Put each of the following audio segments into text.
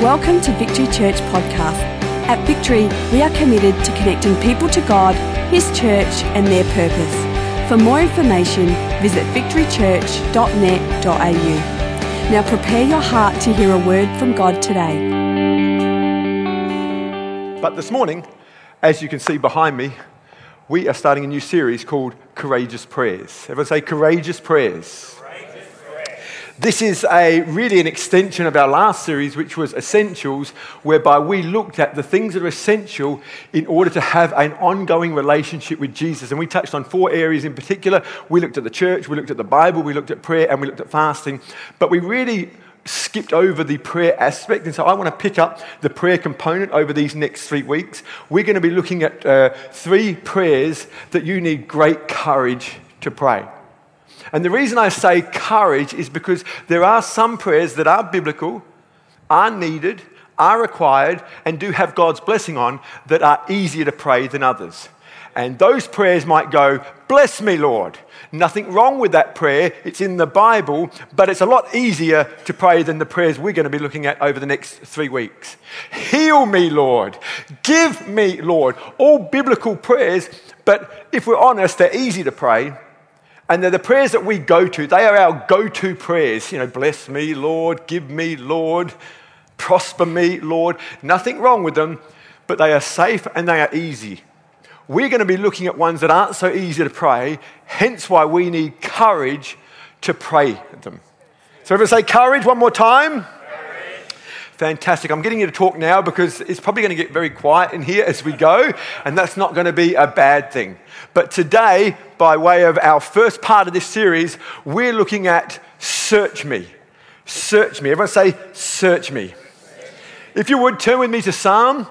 Welcome to Victory Church Podcast. At Victory, we are committed to connecting people to God, His church, and their purpose. For more information, visit victorychurch.net.au. Now prepare your heart to hear a word from God today. But this morning, as you can see behind me, we are starting a new series called Courageous Prayers. Everyone say Courageous Prayers. This is a really an extension of our last series, which was Essentials, whereby we looked at the things that are essential in order to have an ongoing relationship with Jesus. And we touched on four areas in particular. We looked at the church, we looked at the Bible, we looked at prayer, and we looked at fasting. But we really skipped over the prayer aspect. And so I want to pick up the prayer component over these next three weeks. We're going to be looking at uh, three prayers that you need great courage to pray. And the reason I say courage is because there are some prayers that are biblical, are needed, are required, and do have God's blessing on that are easier to pray than others. And those prayers might go, Bless me, Lord. Nothing wrong with that prayer. It's in the Bible, but it's a lot easier to pray than the prayers we're going to be looking at over the next three weeks. Heal me, Lord. Give me, Lord. All biblical prayers, but if we're honest, they're easy to pray and they're the prayers that we go to. They are our go to prayers. You know, bless me, Lord, give me, Lord, prosper me, Lord. Nothing wrong with them, but they are safe and they are easy. We're going to be looking at ones that aren't so easy to pray, hence why we need courage to pray them. So, if I say courage one more time. Fantastic. I'm getting you to talk now because it's probably going to get very quiet in here as we go, and that's not going to be a bad thing. But today, by way of our first part of this series, we're looking at Search Me. Search Me. Everyone say, Search Me. If you would, turn with me to Psalm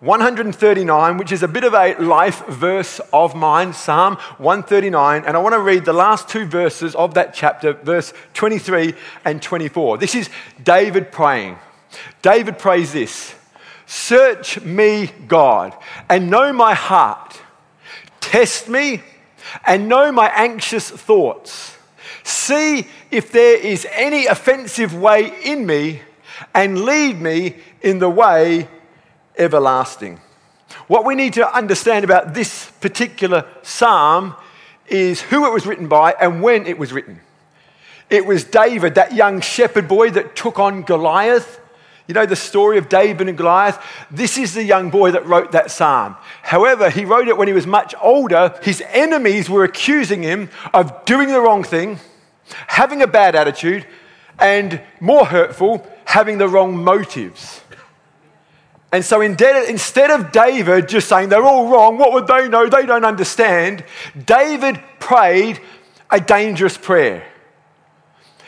139, which is a bit of a life verse of mine, Psalm 139. And I want to read the last two verses of that chapter, verse 23 and 24. This is David praying. David prays this Search me, God, and know my heart. Test me and know my anxious thoughts. See if there is any offensive way in me and lead me in the way everlasting. What we need to understand about this particular psalm is who it was written by and when it was written. It was David, that young shepherd boy that took on Goliath you know the story of David and Goliath? This is the young boy that wrote that psalm. However, he wrote it when he was much older. His enemies were accusing him of doing the wrong thing, having a bad attitude, and more hurtful, having the wrong motives. And so instead of David just saying they're all wrong, what would they know? They don't understand. David prayed a dangerous prayer.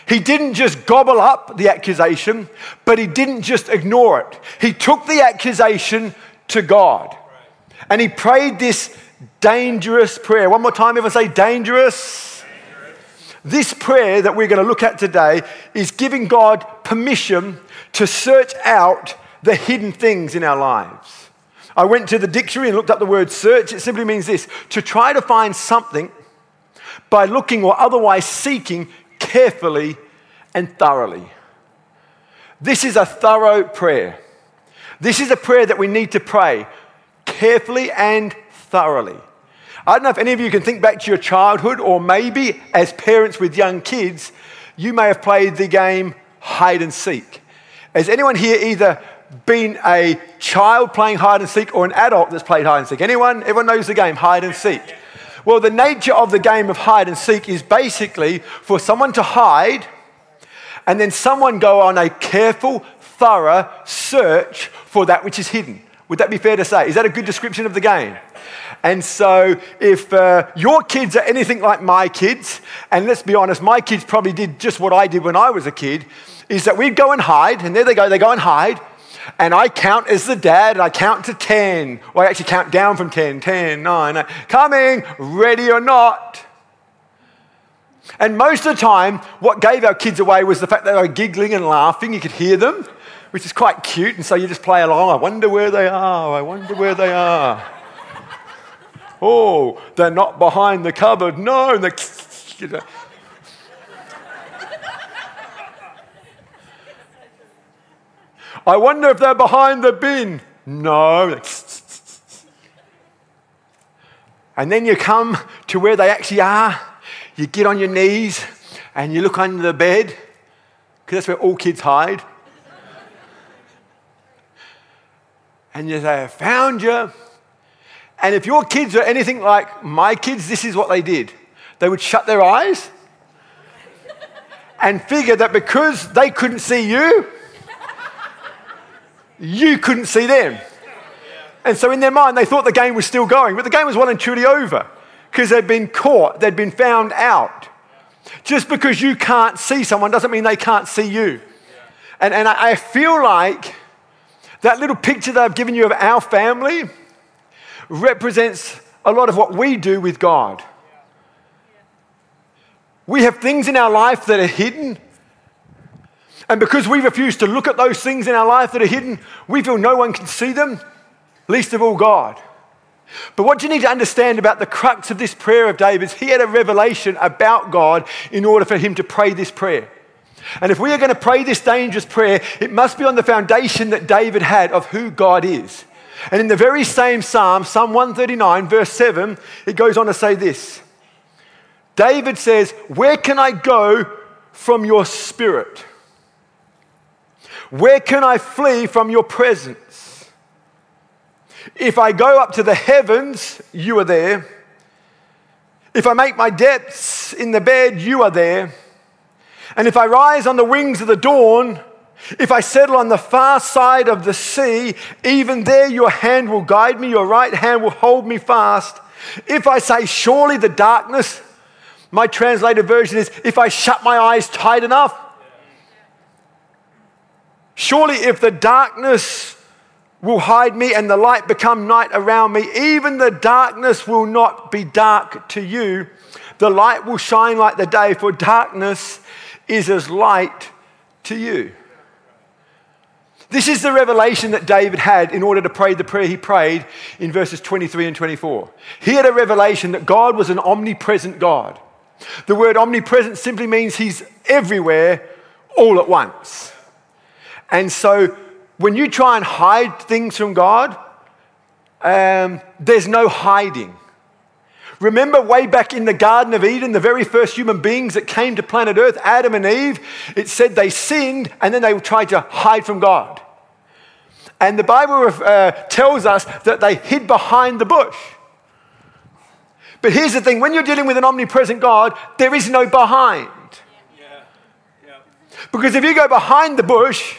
He didn't just gobble up the accusation, but he didn't just ignore it. He took the accusation to God. And he prayed this dangerous prayer. One more time, everyone say dangerous. This prayer that we're going to look at today is giving God permission to search out the hidden things in our lives. I went to the dictionary and looked up the word search. It simply means this to try to find something by looking or otherwise seeking carefully and thoroughly. This is a thorough prayer. This is a prayer that we need to pray carefully and thoroughly. I don't know if any of you can think back to your childhood, or maybe as parents with young kids, you may have played the game hide and seek. Has anyone here either been a child playing hide and seek or an adult that's played hide and seek? Anyone? Everyone knows the game hide and seek. Well, the nature of the game of hide and seek is basically for someone to hide and then someone go on a careful, thorough search for that which is hidden. Would that be fair to say? Is that a good description of the game? And so, if uh, your kids are anything like my kids, and let's be honest, my kids probably did just what I did when I was a kid, is that we'd go and hide, and there they go, they go and hide, and I count as the dad, I count to 10. Well, I actually count down from 10, 10, 9, 9 coming, ready or not. And most of the time, what gave our kids away was the fact that they were giggling and laughing. You could hear them, which is quite cute. And so you just play along. I wonder where they are. I wonder where they are. oh, they're not behind the cupboard. No. And know. I wonder if they're behind the bin. No. And then you come to where they actually are. You get on your knees and you look under the bed, because that's where all kids hide. and you say, I found you. And if your kids are anything like my kids, this is what they did. They would shut their eyes and figure that because they couldn't see you, you couldn't see them. And so in their mind, they thought the game was still going, but the game was well and truly over because they'd been caught, they'd been found out. Just because you can't see someone doesn't mean they can't see you. And, and I, I feel like that little picture that I've given you of our family represents a lot of what we do with God. We have things in our life that are hidden. And because we refuse to look at those things in our life that are hidden, we feel no one can see them, least of all God. But what you need to understand about the crux of this prayer of David's, he had a revelation about God in order for him to pray this prayer. And if we are going to pray this dangerous prayer, it must be on the foundation that David had of who God is. And in the very same Psalm, Psalm 139, verse 7, it goes on to say this David says, Where can I go from your spirit? Where can I flee from your presence? If I go up to the heavens, you are there. If I make my depths in the bed, you are there. And if I rise on the wings of the dawn, if I settle on the far side of the sea, even there your hand will guide me, your right hand will hold me fast. If I say, Surely the darkness my translated version is if I shut my eyes tight enough. Surely, if the darkness will hide me and the light become night around me, even the darkness will not be dark to you. The light will shine like the day, for darkness is as light to you. This is the revelation that David had in order to pray the prayer he prayed in verses 23 and 24. He had a revelation that God was an omnipresent God. The word omnipresent simply means he's everywhere all at once. And so when you try and hide things from God, um, there's no hiding. Remember way back in the Garden of Eden, the very first human beings that came to planet Earth, Adam and Eve, it said they sinned and then they tried to hide from God. And the Bible uh, tells us that they hid behind the bush. But here's the thing when you're dealing with an omnipresent God, there is no behind. Yeah. Yeah. Because if you go behind the bush,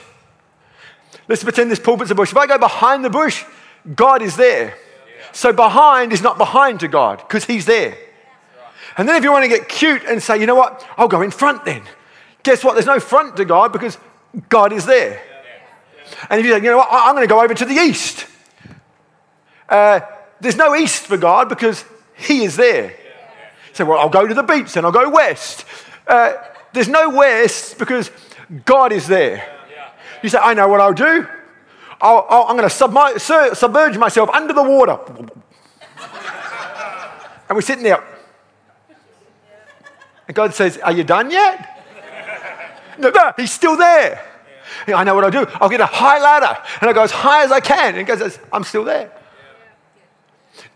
let's pretend this pulpit's a bush. If I go behind the bush, God is there. So behind is not behind to God because He's there. And then if you want to get cute and say, you know what, I'll go in front then. Guess what? There's no front to God because God is there. And if you say, you know what, I'm going to go over to the east. Uh, there's no east for God because he is there. So, well, I'll go to the beach and I'll go west. Uh, there's no west because God is there. You say, I know what I'll do. i am going to submerge myself under the water. and we're sitting there. And God says, Are you done yet? No, no, he's still there. I know what I'll do. I'll get a high ladder and I go as high as I can. And God says, I'm still there.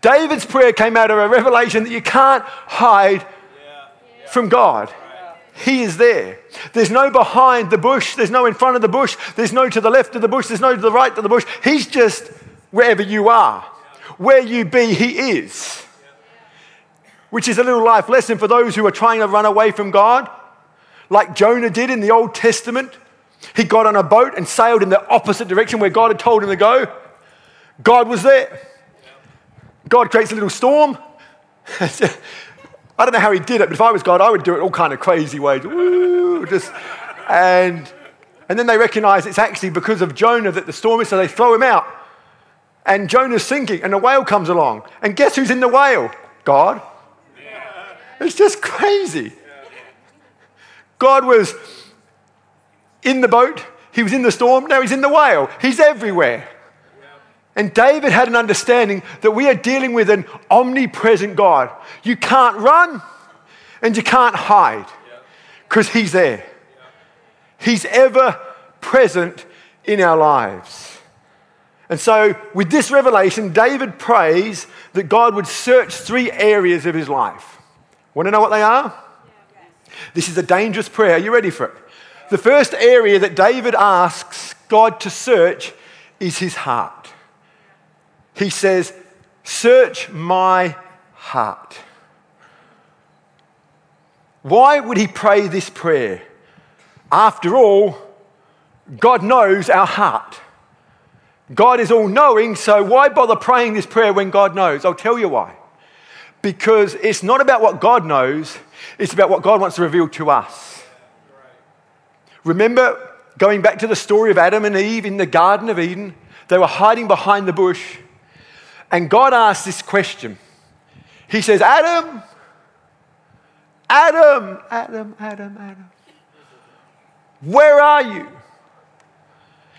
David's prayer came out of a revelation that you can't hide from God. He is there. There's no behind the bush. There's no in front of the bush. There's no to the left of the bush. There's no to the right of the bush. He's just wherever you are. Where you be, He is. Which is a little life lesson for those who are trying to run away from God, like Jonah did in the Old Testament. He got on a boat and sailed in the opposite direction where God had told him to go. God was there. God creates a little storm. I don't know how he did it, but if I was God, I would do it all kind of crazy ways. Just, and, and then they recognize it's actually because of Jonah that the storm is, so they throw him out. And Jonah's sinking, and a whale comes along. And guess who's in the whale? God. It's just crazy. God was in the boat, he was in the storm, now he's in the whale. He's everywhere. And David had an understanding that we are dealing with an omnipresent God. You can't run and you can't hide because He's there. He's ever present in our lives. And so, with this revelation, David prays that God would search three areas of his life. Want to know what they are? This is a dangerous prayer. Are you ready for it? The first area that David asks God to search is his heart. He says, Search my heart. Why would he pray this prayer? After all, God knows our heart. God is all knowing, so why bother praying this prayer when God knows? I'll tell you why. Because it's not about what God knows, it's about what God wants to reveal to us. Remember going back to the story of Adam and Eve in the Garden of Eden? They were hiding behind the bush, and God asks this question. He says, Adam, Adam, Adam, Adam, Adam, where are you?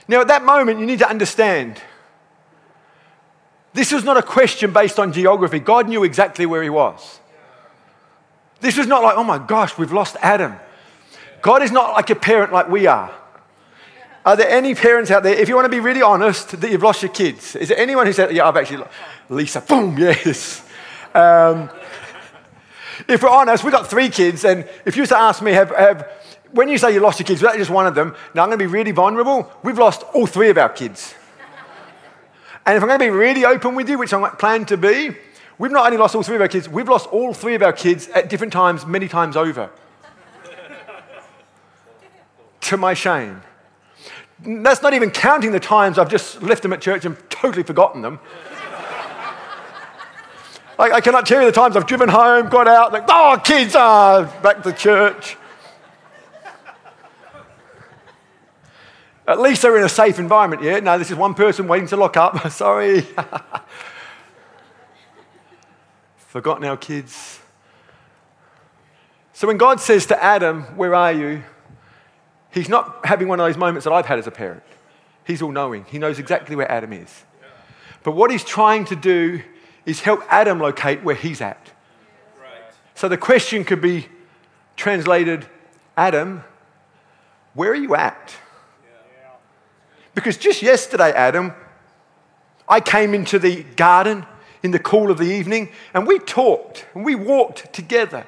Now, at that moment, you need to understand this was not a question based on geography. God knew exactly where he was. This was not like, oh my gosh, we've lost Adam. God is not like a parent like we are. Are there any parents out there, if you want to be really honest, that you've lost your kids? Is there anyone who said, yeah, I've actually, lost Lisa, boom, yes. Um, if we're honest, we've got three kids, and if you were to ask me, have, have when you say you lost your kids, was that just one of them? Now, I'm going to be really vulnerable. We've lost all three of our kids. And if I'm going to be really open with you, which I plan to be, we've not only lost all three of our kids, we've lost all three of our kids at different times, many times over. to my shame. That's not even counting the times I've just left them at church and totally forgotten them. I, I cannot tell you the times I've driven home, got out, like, oh, kids, ah, back to church. At least they're in a safe environment, yeah? No, this is one person waiting to lock up. Sorry. Forgotten our kids. So when God says to Adam, Where are you? He's not having one of those moments that I've had as a parent. He's all knowing, he knows exactly where Adam is. But what he's trying to do is help Adam locate where he's at. So the question could be translated Adam, where are you at? Because just yesterday, Adam, I came into the garden in the cool of the evening and we talked and we walked together.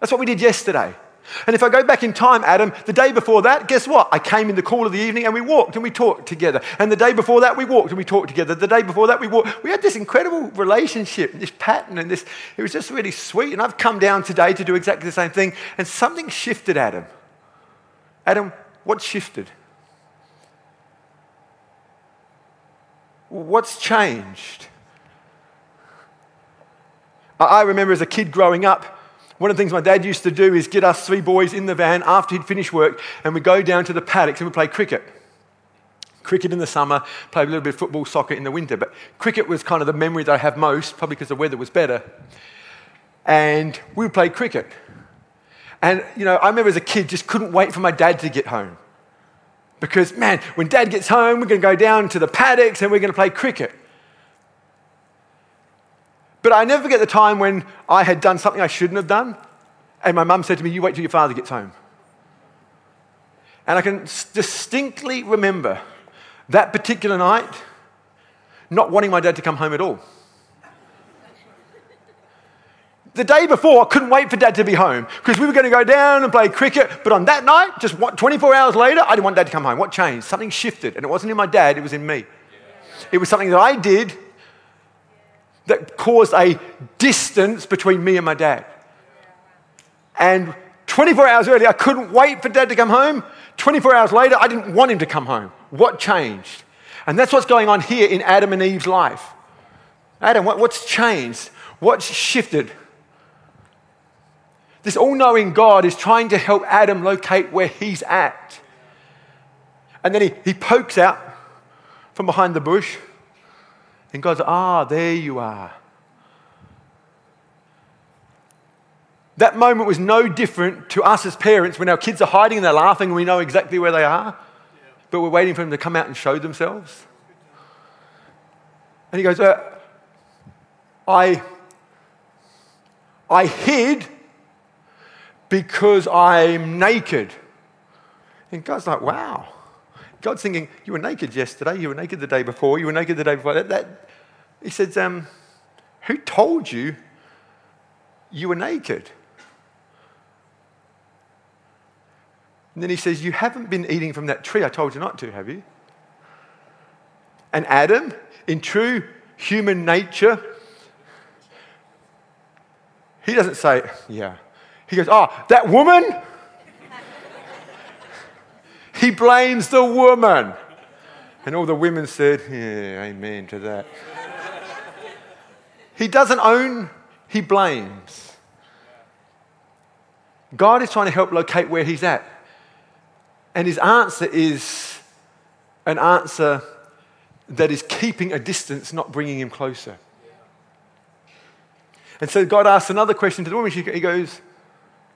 That's what we did yesterday. And if I go back in time, Adam, the day before that, guess what? I came in the cool of the evening and we walked and we talked together. And the day before that, we walked and we talked together. The day before that, we walked. We had this incredible relationship, this pattern, and this. It was just really sweet. And I've come down today to do exactly the same thing. And something shifted, Adam. Adam, what shifted? What's changed? I remember as a kid growing up, one of the things my dad used to do is get us three boys in the van after he'd finished work and we'd go down to the paddocks and we'd play cricket. Cricket in the summer, play a little bit of football, soccer in the winter. But cricket was kind of the memory that I have most, probably because the weather was better. And we would play cricket. And, you know, I remember as a kid just couldn't wait for my dad to get home. Because, man, when dad gets home, we're going to go down to the paddocks and we're going to play cricket. But I never forget the time when I had done something I shouldn't have done, and my mum said to me, You wait till your father gets home. And I can distinctly remember that particular night not wanting my dad to come home at all. The day before, I couldn't wait for dad to be home because we were going to go down and play cricket. But on that night, just 24 hours later, I didn't want dad to come home. What changed? Something shifted. And it wasn't in my dad, it was in me. It was something that I did that caused a distance between me and my dad. And 24 hours earlier, I couldn't wait for dad to come home. 24 hours later, I didn't want him to come home. What changed? And that's what's going on here in Adam and Eve's life. Adam, what, what's changed? What's shifted? This all knowing God is trying to help Adam locate where he's at. And then he, he pokes out from behind the bush, and God's, ah, there you are. That moment was no different to us as parents when our kids are hiding and they're laughing and we know exactly where they are, but we're waiting for them to come out and show themselves. And he goes, uh, I, I hid because I'm naked. And God's like, wow. God's thinking, You were naked yesterday, you were naked the day before, you were naked the day before. That, that. He says, um, Who told you you were naked? And then he says, You haven't been eating from that tree I told you not to, have you? And Adam, in true human nature, he doesn't say, Yeah. He goes, Oh, that woman? He blames the woman. And all the women said, Yeah, amen to that. he doesn't own, he blames. God is trying to help locate where he's at. And his answer is an answer that is keeping a distance, not bringing him closer. And so God asks another question to the woman. He goes,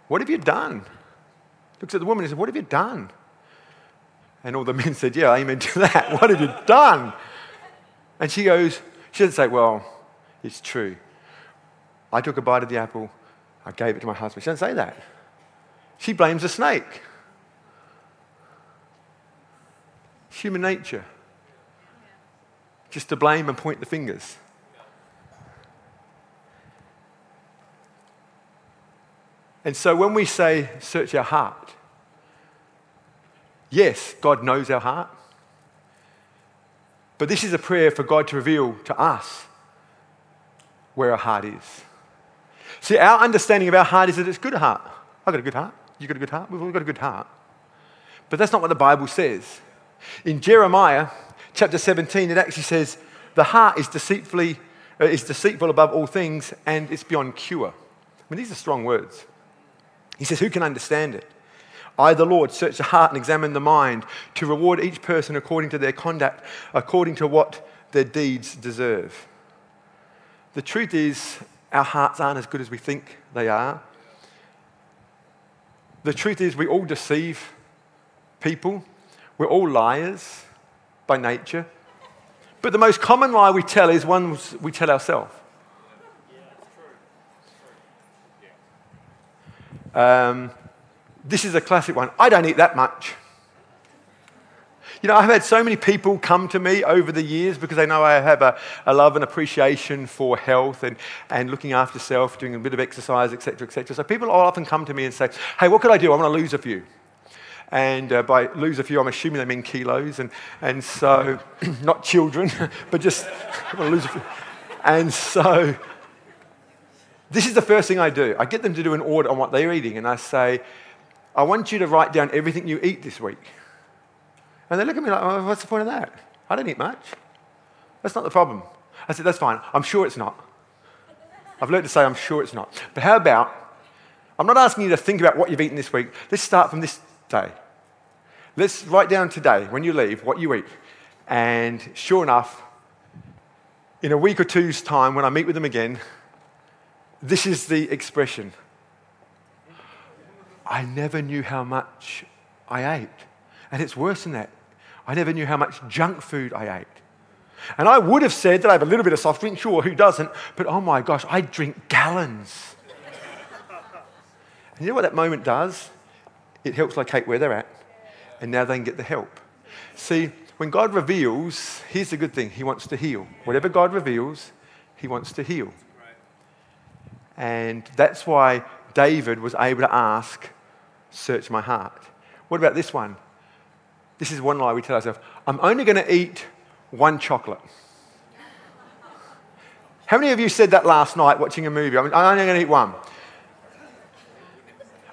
What have you done? Looks at the woman and says, What have you done? And all the men said, Yeah, amen to that. What have you done? And she goes, She doesn't say, Well, it's true. I took a bite of the apple, I gave it to my husband. She doesn't say that. She blames the snake. Human nature. Just to blame and point the fingers. And so when we say search our heart, yes, God knows our heart. But this is a prayer for God to reveal to us where our heart is. See, our understanding of our heart is that it's good heart. I've got a good heart. You've got a good heart. We've all got a good heart. But that's not what the Bible says. In Jeremiah chapter 17, it actually says, the heart is deceitfully uh, is deceitful above all things and it's beyond cure. I mean, these are strong words. He says, Who can understand it? I, the Lord, search the heart and examine the mind to reward each person according to their conduct, according to what their deeds deserve. The truth is, our hearts aren't as good as we think they are. The truth is, we all deceive people, we're all liars by nature. But the most common lie we tell is one we tell ourselves. Um, this is a classic one. I don't eat that much. You know, I've had so many people come to me over the years because they know I have a, a love and appreciation for health and, and looking after self, doing a bit of exercise, etc., etc. So people often come to me and say, hey, what could I do? I want to lose a few. And uh, by lose a few, I'm assuming they mean kilos. And, and so, not children, but just I want to lose a few. And so, this is the first thing I do. I get them to do an audit on what they're eating, and I say, I want you to write down everything you eat this week. And they look at me like, well, what's the point of that? I don't eat much. That's not the problem. I said, that's fine. I'm sure it's not. I've learned to say, I'm sure it's not. But how about, I'm not asking you to think about what you've eaten this week. Let's start from this day. Let's write down today, when you leave, what you eat. And sure enough, in a week or two's time, when I meet with them again, this is the expression I never knew how much I ate. And it's worse than that. I never knew how much junk food I ate. And I would have said that I have a little bit of soft drink, sure, who doesn't? But oh my gosh, I drink gallons. and you know what that moment does? It helps locate where they're at, and now they can get the help. See, when God reveals, here's the good thing He wants to heal. Whatever God reveals, He wants to heal. And that's why David was able to ask, Search my heart. What about this one? This is one lie we tell ourselves I'm only going to eat one chocolate. How many of you said that last night watching a movie? I'm only going to eat one.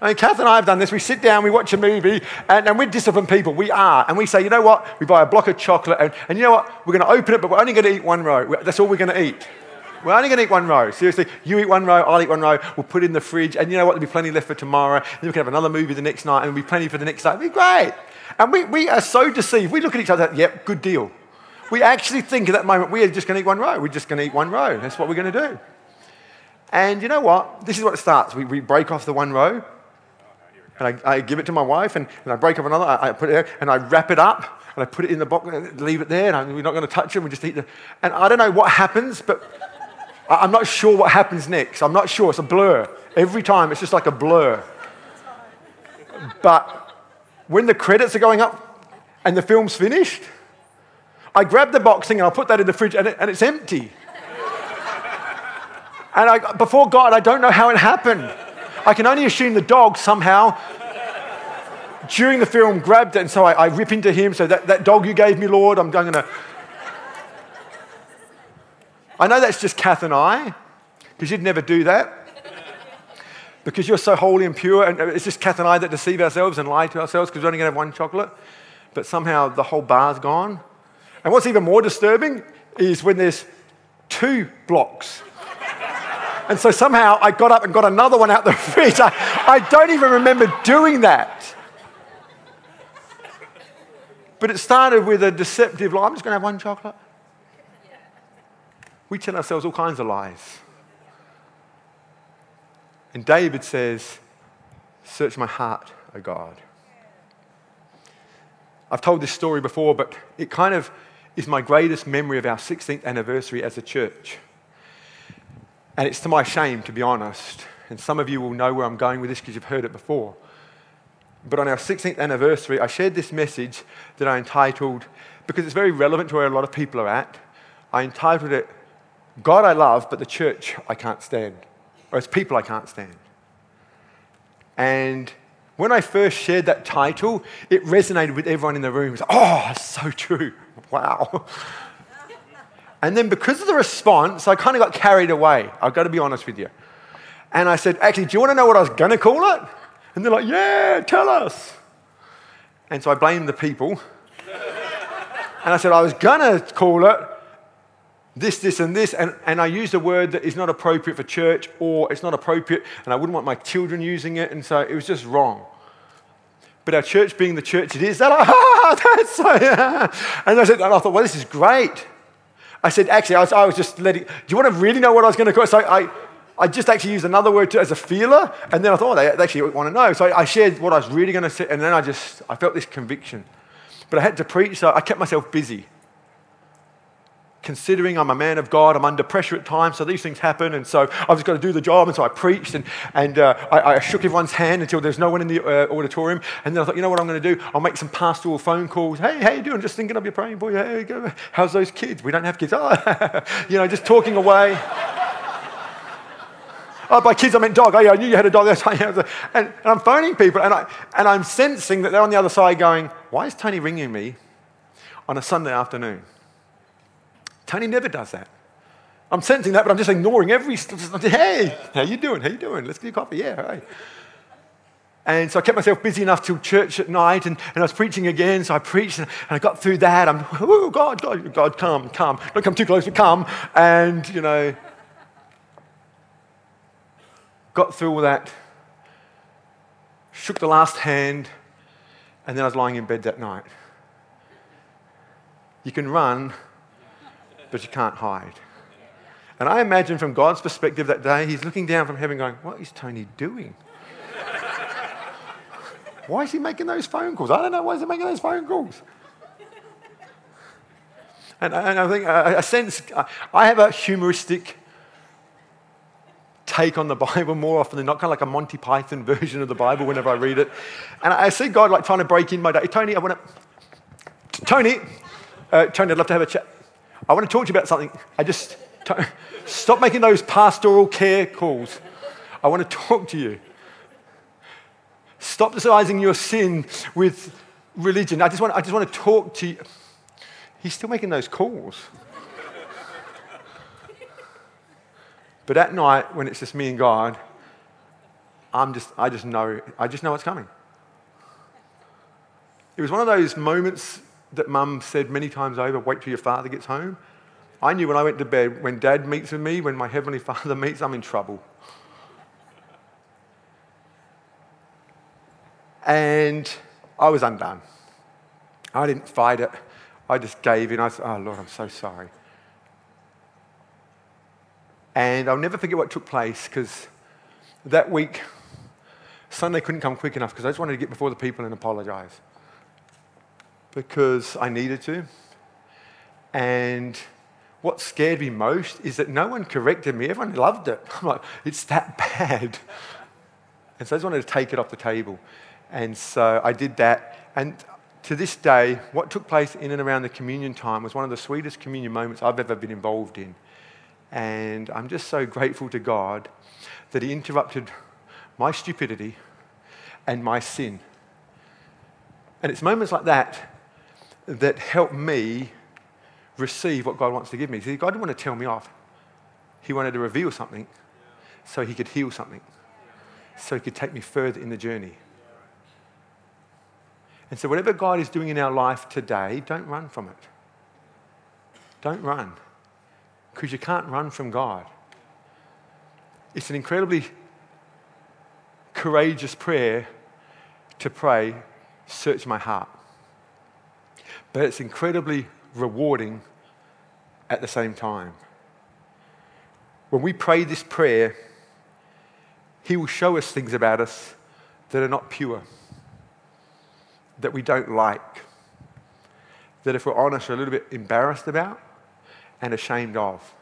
I mean, Kath and I have done this. We sit down, we watch a movie, and, and, we're disciplined people. We are. And we say, you know what? We buy a block of chocolate, and, and you know what? We're going to open it, but we're only going to eat one row. That's all we're going to eat. We're only going to eat one row. Seriously, you eat one row, I'll eat one row. We'll put it in the fridge, and you know what? There'll be plenty left for tomorrow. And then we can have another movie the next night, and there'll be plenty for the next night. It'll be great. And we, we are so deceived. We look at each other, yep, good deal. We actually think at that moment, we are just going to eat one row. We're just going to eat one row. That's what we're going to do. And you know what? This is what it starts. We, we break off the one row, and I, I, give it to my wife, and, and I break off another, I, I, put it there, and I wrap it up, and I put it in the box, and leave it there, and we're not going to touch it, we just eat it. And I don't know what happens, but I'm not sure what happens next. I'm not sure. It's a blur. Every time, it's just like a blur. But when the credits are going up, and the film's finished. I grab the boxing and I put that in the fridge and, it, and it's empty. and I, before God, I don't know how it happened. I can only assume the dog somehow during the film grabbed it, and so I, I rip into him. So that, that dog you gave me, Lord, I'm going to. I know that's just Kath and I, because you'd never do that. Because you're so holy and pure, and it's just Kath and I that deceive ourselves and lie to ourselves because we're only going to have one chocolate. But somehow the whole bar's gone. And what's even more disturbing is when there's two blocks. And so somehow I got up and got another one out the fridge. I, I don't even remember doing that. But it started with a deceptive lie. I'm just going to have one chocolate. We tell ourselves all kinds of lies. And David says, Search my heart, O God. I've told this story before, but it kind of is my greatest memory of our 16th anniversary as a church. And it's to my shame, to be honest. And some of you will know where I'm going with this because you've heard it before. But on our 16th anniversary, I shared this message that I entitled, because it's very relevant to where a lot of people are at, I entitled it, God I love, but the church I can't stand, or it's people I can't stand. And when I first shared that title, it resonated with everyone in the room. It was, oh, so true. Wow. And then because of the response, I kind of got carried away. I've got to be honest with you. And I said, actually, do you want to know what I was going to call it? And they're like, yeah, tell us. And so I blamed the people. and I said, I was going to call it this, this, and this. And, and I used a word that is not appropriate for church or it's not appropriate, and I wouldn't want my children using it. And so it was just wrong. But our church being the church it is, they're like, ah, that's so, yeah. And I said, and I thought, well, this is great. I said, actually, I was, I was just letting, do you want to really know what I was going to call? it? So I, I just actually used another word to, as a feeler, and then I thought, oh, they actually want to know. So I, I shared what I was really going to say, and then I just, I felt this conviction. But I had to preach, so I kept myself busy. Considering I'm a man of God, I'm under pressure at times, so these things happen, and so I've just got to do the job. And so I preached, and, and uh, I, I, shook everyone's hand until there's no one in the uh, auditorium. And then I thought, you know what I'm going to do? I'll make some pastoral phone calls. Hey, how you doing? Just thinking of you, praying for you. Hey. How's those kids? We don't have kids. Oh, you know, just talking away. oh, by kids I meant dog. Oh, yeah, I knew you had a dog. That's and, and I'm phoning people, and, I, and I'm sensing that they're on the other side going, why is Tony ringing me on a Sunday afternoon? Tony never does that. I'm sensing that, but I'm just ignoring every. Hey, how you doing? How you doing? Let's get coffee. Yeah, hey. And so I kept myself busy enough till church at night, and, and I was preaching again. So I preached, and, and I got through that. I'm, oh God, God, God, come, come, don't come too close, but come. And you know, got through all that, shook the last hand, and then I was lying in bed that night. You can run but you can't hide. And I imagine from God's perspective that day, he's looking down from heaven going, What is Tony doing? why is he making those phone calls? I don't know. Why is he making those phone calls? And, and I think uh, a sense, uh, I have a humoristic take on the Bible more often than not, kind of like a Monty Python version of the Bible whenever I read it. And I see God like trying to break in my day. Tony, I want to. Tony, uh, Tony, I'd love to have a chat. I want to talk to you about something. I just stop making those pastoral care calls. I want to talk to you. Stop disguising your sin with religion. I just want, I just want to talk to you. He's still making those calls. but at night, when it's just me and God, I'm just, I just know, I just know what's coming. It was one of those moments that mum said many times over wait till your father gets home. I knew when I went to bed, when dad meets with me, when my heavenly father meets, I'm in trouble. And I was undone. I didn't fight it. I just gave in. I said, Oh, Lord, I'm so sorry. And I'll never forget what took place because that week, Sunday couldn't come quick enough because I just wanted to get before the people and apologize because I needed to. And what scared me most is that no one corrected me. Everyone loved it. I'm like, it's that bad. And so I just wanted to take it off the table. And so I did that. And to this day, what took place in and around the communion time was one of the sweetest communion moments I've ever been involved in. And I'm just so grateful to God that He interrupted my stupidity and my sin. And it's moments like that that help me receive what God wants to give me. See, God didn't want to tell me off, He wanted to reveal something so He could heal something, so He could take me further in the journey. And so, whatever God is doing in our life today, don't run from it. Don't run, because you can't run from God. It's an incredibly courageous prayer to pray, search my heart. But it's incredibly rewarding at the same time. When we pray this prayer, He will show us things about us that are not pure that we don't like, that if we're honest, we're a little bit embarrassed about and ashamed of.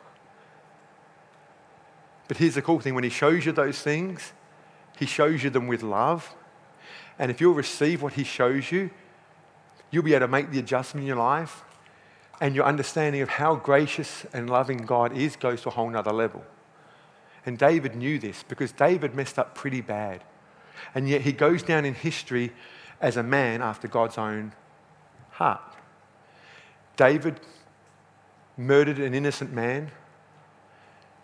But here's the cool thing when He shows you those things, He shows you them with love. And if you'll receive what He shows you, you'll be able to make the adjustment in your life. And your understanding of how gracious and loving God is goes to a whole nother level. And David knew this because David messed up pretty bad. And yet he goes down in history as a man after God's own heart. David murdered an innocent man,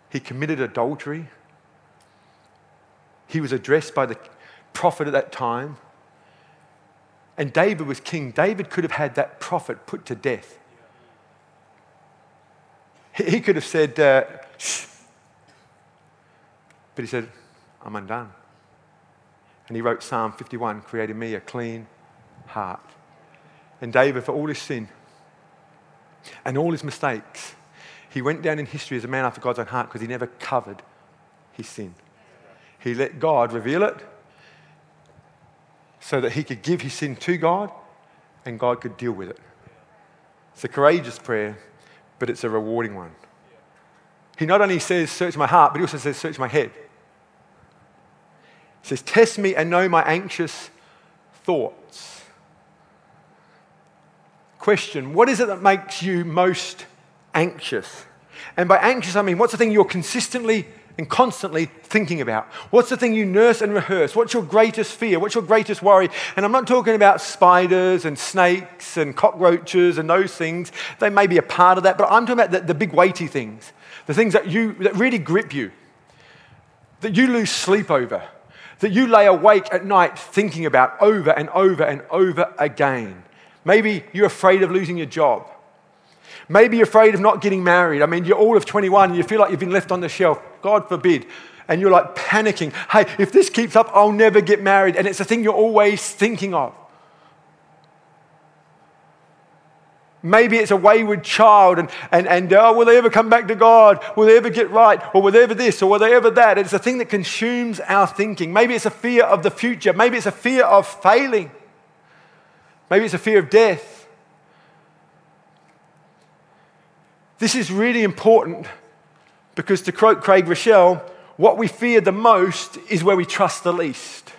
he committed adultery, he was addressed by the prophet at that time. And David was king. David could have had that prophet put to death. He could have said, uh, shh. But he said, I'm undone. And he wrote Psalm 51 created me a clean heart. And David, for all his sin and all his mistakes, he went down in history as a man after God's own heart because he never covered his sin. He let God reveal it so that he could give his sin to God and God could deal with it. It's a courageous prayer, but it's a rewarding one. He not only says, Search my heart, but he also says, Search my head. He says, Test me and know my anxious thoughts. Question What is it that makes you most anxious? And by anxious, I mean, what's the thing you're consistently and constantly thinking about? What's the thing you nurse and rehearse? What's your greatest fear? What's your greatest worry? And I'm not talking about spiders and snakes and cockroaches and those things. They may be a part of that, but I'm talking about the, the big weighty things, the things that, you, that really grip you, that you lose sleep over, that you lay awake at night thinking about over and over and over again. Maybe you're afraid of losing your job. Maybe you're afraid of not getting married. I mean, you're all of 21 and you feel like you've been left on the shelf. God forbid. And you're like panicking. Hey, if this keeps up, I'll never get married. And it's a thing you're always thinking of. Maybe it's a wayward child, and, and, and oh, will they ever come back to God? Will they ever get right? Or will they ever this? Or will they ever that? It's a thing that consumes our thinking. Maybe it's a fear of the future. Maybe it's a fear of failing. Maybe it's a fear of death. This is really important because, to quote Craig Groeschel, what we fear the most is where we trust the least.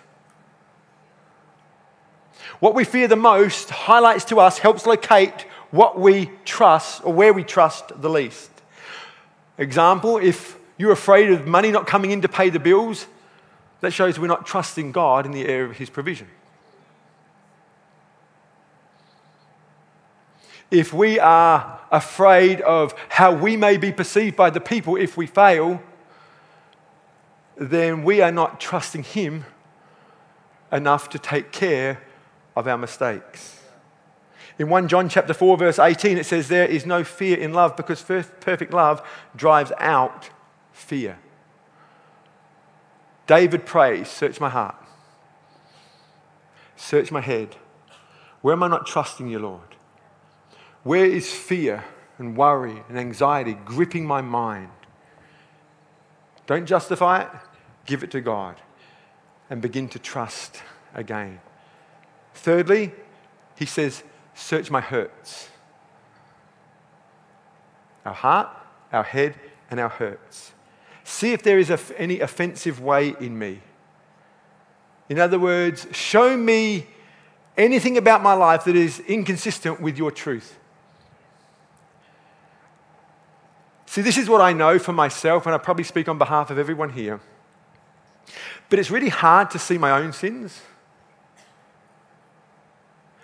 What we fear the most highlights to us, helps locate what we trust or where we trust the least. Example, if you're afraid of money not coming in to pay the bills, that shows we're not trusting God in the area of His provision. If we are afraid of how we may be perceived by the people if we fail, then we are not trusting Him enough to take care of our mistakes. In 1 John chapter 4 verse 18 it says there is no fear in love because perfect love drives out fear. David prays, search my heart. Search my head. Where am I not trusting you, Lord? Where is fear and worry and anxiety gripping my mind? Don't justify it, give it to God and begin to trust again. Thirdly, he says, search my hurts. Our heart, our head, and our hurts. See if there is any offensive way in me. In other words, show me anything about my life that is inconsistent with your truth. See, this is what I know for myself, and I probably speak on behalf of everyone here. But it's really hard to see my own sins,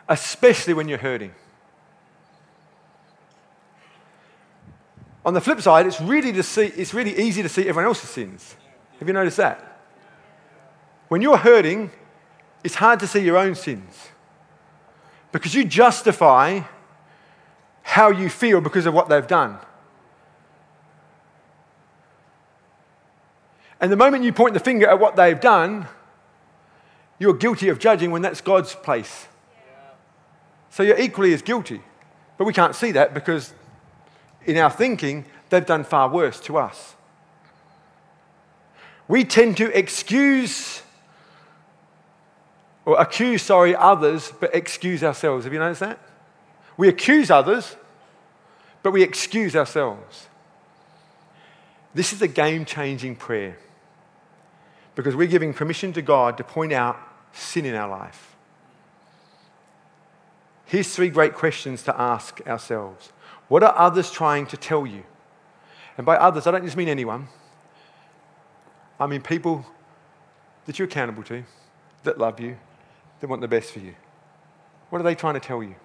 especially when you're hurting. On the flip side, it's really, to see, it's really easy to see everyone else's sins. Have you noticed that? When you're hurting, it's hard to see your own sins because you justify how you feel because of what they've done. And the moment you point the finger at what they've done, you're guilty of judging when that's God's place. So you're equally as guilty. But we can't see that because in our thinking, they've done far worse to us. We tend to excuse or accuse, sorry, others, but excuse ourselves. Have you noticed that? We accuse others, but we excuse ourselves. This is a game changing prayer because we're giving permission to God to point out sin in our life. Here's three great questions to ask ourselves What are others trying to tell you? And by others, I don't just mean anyone, I mean people that you're accountable to, that love you, that want the best for you. What are they trying to tell you?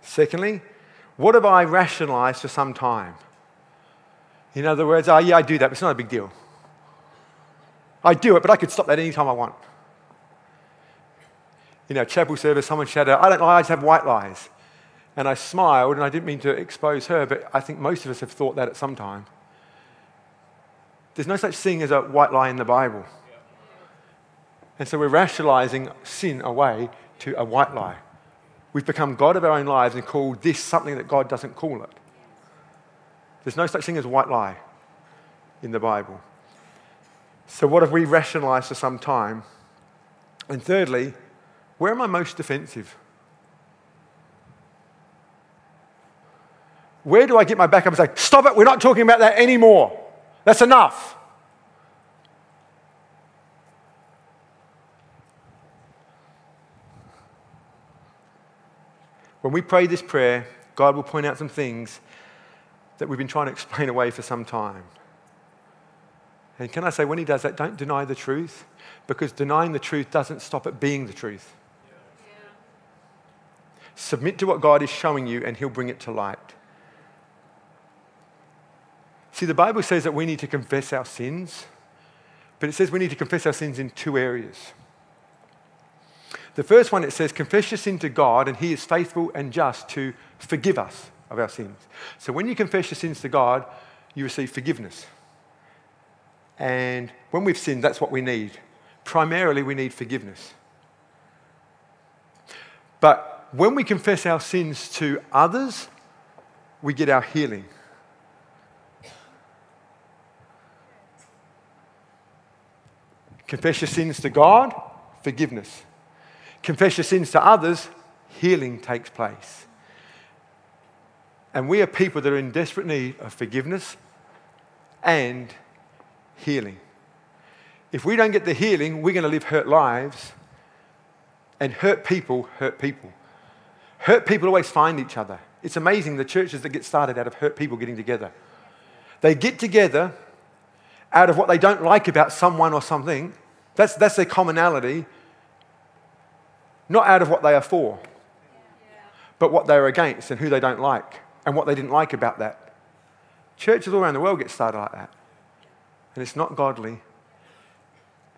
Secondly, what have I rationalized for some time? In other words, oh, yeah, I do that, but it's not a big deal. I do it, but I could stop that anytime I want. You know, chapel service, someone shouted, I don't lie, I just have white lies. And I smiled, and I didn't mean to expose her, but I think most of us have thought that at some time. There's no such thing as a white lie in the Bible. And so we're rationalizing sin away to a white lie. We've become God of our own lives and called this something that God doesn't call it. There's no such thing as white lie in the Bible. So, what have we rationalized for some time? And thirdly, where am I most defensive? Where do I get my back up and say, stop it, we're not talking about that anymore? That's enough. When we pray this prayer, God will point out some things that we've been trying to explain away for some time. And can I say, when He does that, don't deny the truth, because denying the truth doesn't stop it being the truth. Yeah. Submit to what God is showing you, and He'll bring it to light. See, the Bible says that we need to confess our sins, but it says we need to confess our sins in two areas. The first one, it says, confess your sin to God, and He is faithful and just to forgive us of our sins. So when you confess your sins to God, you receive forgiveness. And when we've sinned, that's what we need. Primarily, we need forgiveness. But when we confess our sins to others, we get our healing. Confess your sins to God, forgiveness. Confess your sins to others, healing takes place. And we are people that are in desperate need of forgiveness and healing. If we don't get the healing, we're going to live hurt lives. And hurt people hurt people. Hurt people always find each other. It's amazing the churches that get started out of hurt people getting together. They get together out of what they don't like about someone or something. That's, that's their commonality not out of what they are for, but what they're against and who they don't like and what they didn't like about that. Churches all around the world get started like that. And it's not godly.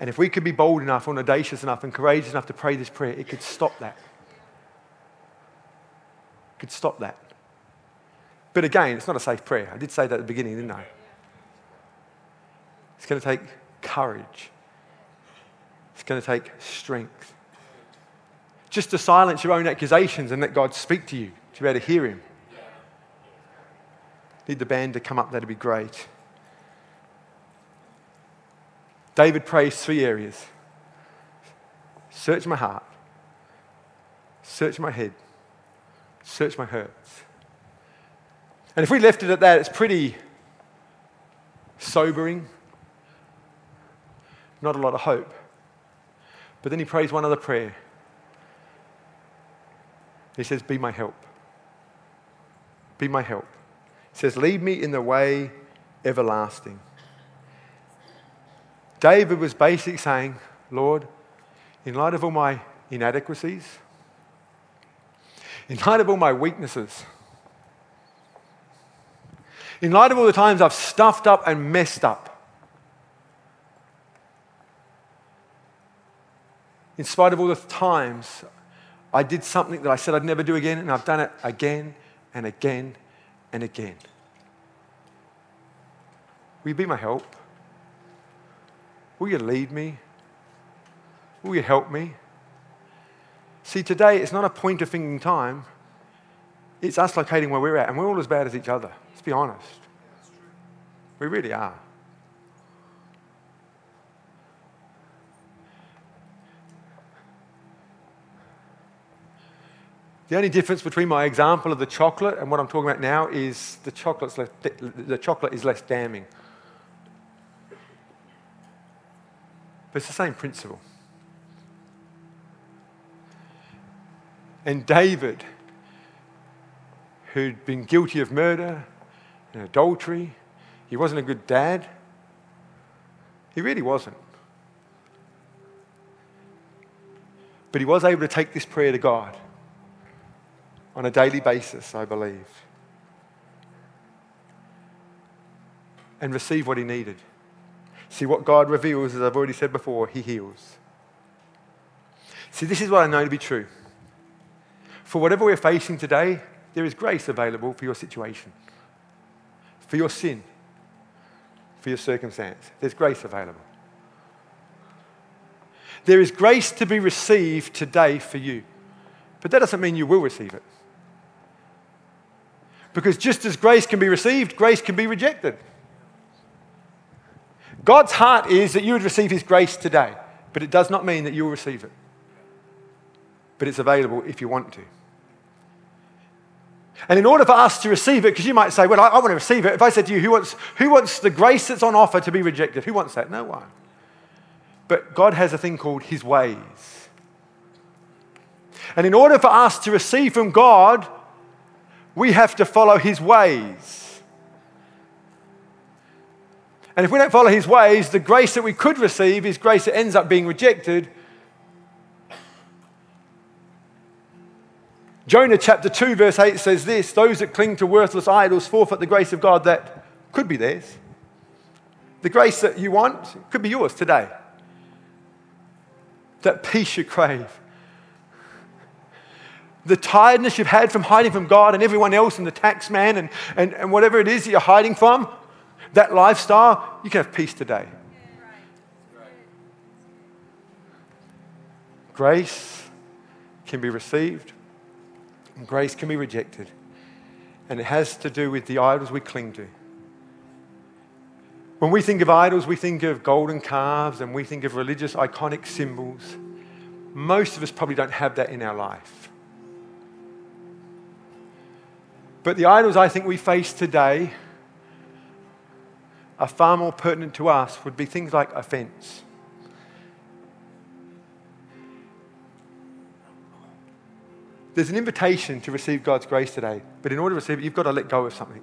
And if we could be bold enough or audacious enough and courageous enough to pray this prayer, it could stop that. It could stop that. But again, it's not a safe prayer. I did say that at the beginning, didn't I? It's going to take courage. It's going to take strength just to silence your own accusations and let God speak to you to be able to hear Him. Need the band to come up, that'd be great. David prays three areas search my heart, search my head, search my hurts. And if we left it at that, it's pretty sobering, not a lot of hope. But then he prays one other prayer. He says, Be my help. Be my help. Says, Lead me in the way everlasting. David was basically saying, Lord, in light of all my inadequacies, in light of all my weaknesses, in light of all the times I've stuffed up and messed up, in spite of all the times I did something that I said I'd never do again, and I've done it again and again and again. Will you be my help? Will you lead me? Will you help me? See, today it's not a point of thinking time. It's us locating where we're at, and we're all as bad as each other. Let's be honest. We really are. The only difference between my example of the chocolate and what I'm talking about now is the, chocolate's less, the chocolate is less damning. But it's the same principle. And David, who'd been guilty of murder and adultery, he wasn't a good dad. He really wasn't. But he was able to take this prayer to God on a daily basis, I believe, and receive what he needed. See, what God reveals, as I've already said before, he heals. See, this is what I know to be true. For whatever we're facing today, there is grace available for your situation, for your sin, for your circumstance. There's grace available. There is grace to be received today for you. But that doesn't mean you will receive it. Because just as grace can be received, grace can be rejected. God's heart is that you would receive His grace today, but it does not mean that you will receive it. But it's available if you want to. And in order for us to receive it, because you might say, Well, I, I want to receive it. If I said to you, who wants, who wants the grace that's on offer to be rejected? Who wants that? No one. But God has a thing called His ways. And in order for us to receive from God we have to follow his ways. And if we don't follow his ways, the grace that we could receive is grace that ends up being rejected. Jonah chapter 2, verse 8 says this Those that cling to worthless idols forfeit the grace of God that could be theirs. The grace that you want could be yours today. That peace you crave the tiredness you've had from hiding from God and everyone else and the tax man and, and, and whatever it is that you're hiding from, that lifestyle, you can have peace today. Grace can be received, and grace can be rejected. And it has to do with the idols we cling to. When we think of idols, we think of golden calves and we think of religious iconic symbols. Most of us probably don't have that in our life. But the idols I think we face today are far more pertinent to us, would be things like offense. There's an invitation to receive God's grace today, but in order to receive it, you've got to let go of something.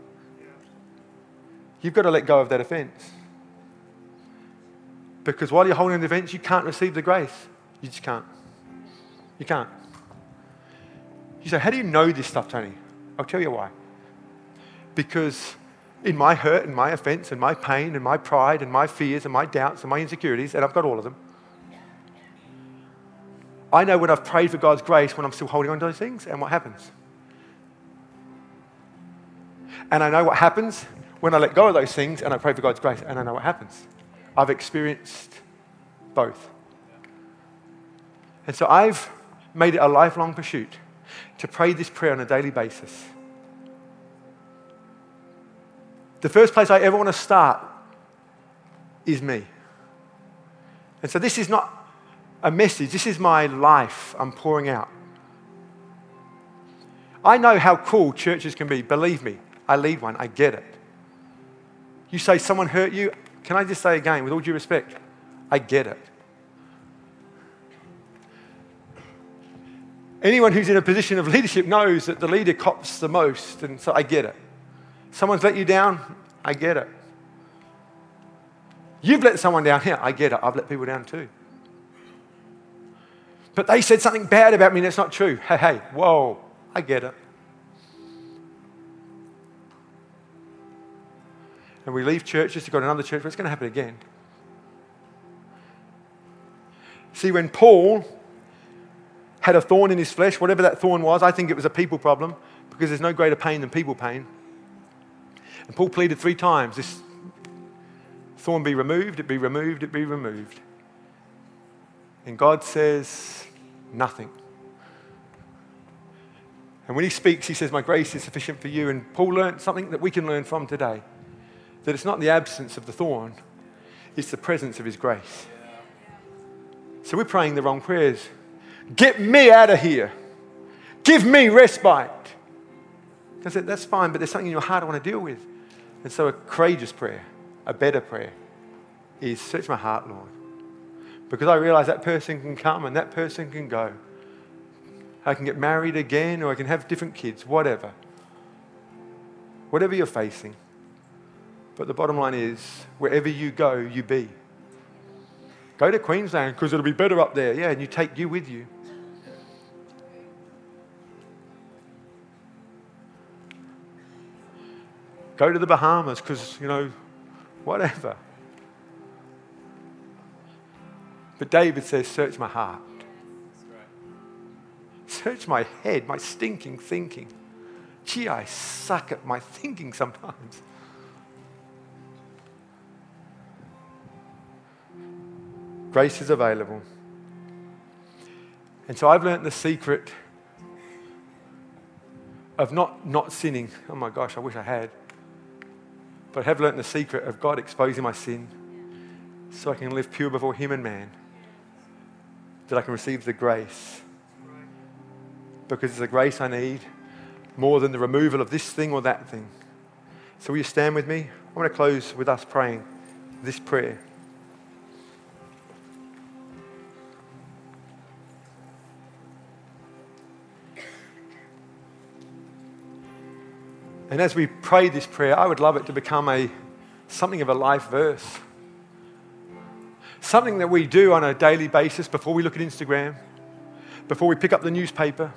You've got to let go of that offense. Because while you're holding the offense, you can't receive the grace. You just can't. You can't. You say, How do you know this stuff, Tony? I'll tell you why. Because in my hurt and my offense and my pain and my pride and my fears and my doubts and my insecurities, and I've got all of them, I know when I've prayed for God's grace when I'm still holding on to those things and what happens. And I know what happens when I let go of those things and I pray for God's grace, and I know what happens. I've experienced both. And so I've made it a lifelong pursuit to pray this prayer on a daily basis. The first place I ever want to start is me. And so this is not a message, this is my life I'm pouring out. I know how cool churches can be. Believe me, I lead one, I get it. You say someone hurt you, can I just say again, with all due respect, I get it. Anyone who's in a position of leadership knows that the leader cops the most, and so I get it. Someone's let you down, I get it. You've let someone down here, I get it. I've let people down too. But they said something bad about me and it's not true. Hey, hey, whoa, I get it. And we leave churches to go to another church, but it's going to happen again. See, when Paul had a thorn in his flesh, whatever that thorn was, I think it was a people problem because there's no greater pain than people pain. And Paul pleaded three times this thorn be removed, it be removed, it be removed. And God says, nothing. And when he speaks, he says, My grace is sufficient for you. And Paul learned something that we can learn from today that it's not the absence of the thorn, it's the presence of his grace. So we're praying the wrong prayers. Get me out of here. Give me respite. I said, That's fine, but there's something in your heart I want to deal with. And so a courageous prayer, a better prayer, is search my heart, Lord. Because I realize that person can come and that person can go. I can get married again or I can have different kids, whatever. Whatever you're facing. But the bottom line is, wherever you go, you be. Go to Queensland because it'll be better up there. Yeah, and you take you with you. Go to the Bahamas because, you know, whatever. But David says, Search my heart. Search my head, my stinking thinking. Gee, I suck at my thinking sometimes. Grace is available. And so I've learned the secret of not, not sinning. Oh my gosh, I wish I had. But I have learned the secret of God exposing my sin so I can live pure before Him and man that I can receive the grace. Because it's the grace I need more than the removal of this thing or that thing. So, will you stand with me? I want to close with us praying this prayer. And as we pray this prayer, I would love it to become a something of a life verse something that we do on a daily basis before we look at Instagram, before we pick up the newspaper,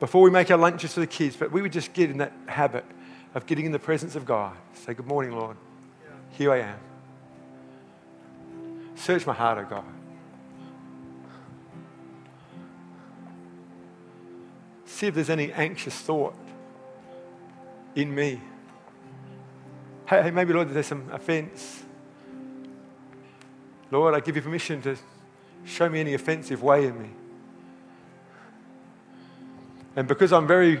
before we make our lunches for the kids, but we would just get in that habit of getting in the presence of God. Say, Good morning, Lord. Here I am. Search my heart, oh God. See if there's any anxious thought in me. Hey, maybe, Lord, there's some offense. Lord, I give you permission to show me any offensive way in me. And because I'm very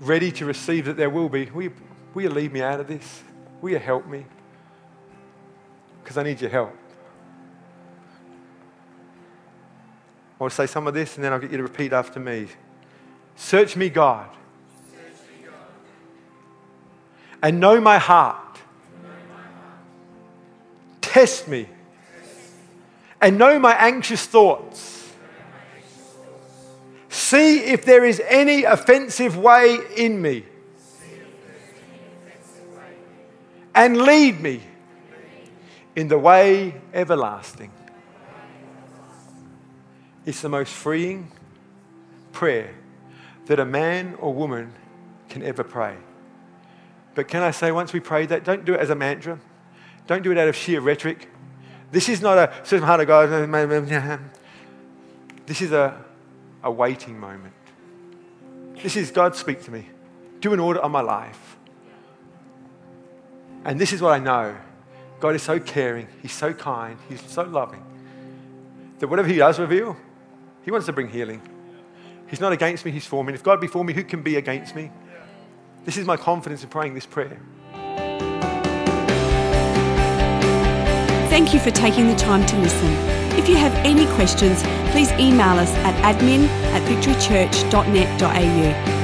ready to receive that there will be, will you, will you lead me out of this? Will you help me? Because I need your help. I'll say some of this and then I'll get you to repeat after me. Search me, God, Search me, God. And know my heart. Test me and know my anxious thoughts. See if there is any offensive way in me. And lead me in the way everlasting. It's the most freeing prayer that a man or woman can ever pray. But can I say, once we pray that, don't do it as a mantra. Don't do it out of sheer rhetoric. This is not a certain heart of God. This is a, a waiting moment. This is God speak to me. Do an audit on my life. And this is what I know. God is so caring. He's so kind. He's so loving. That whatever He does reveal, He wants to bring healing. He's not against me, He's for me. And if God be for me, who can be against me? This is my confidence in praying this prayer. Thank you for taking the time to listen. If you have any questions, please email us at admin at victorychurch.net.au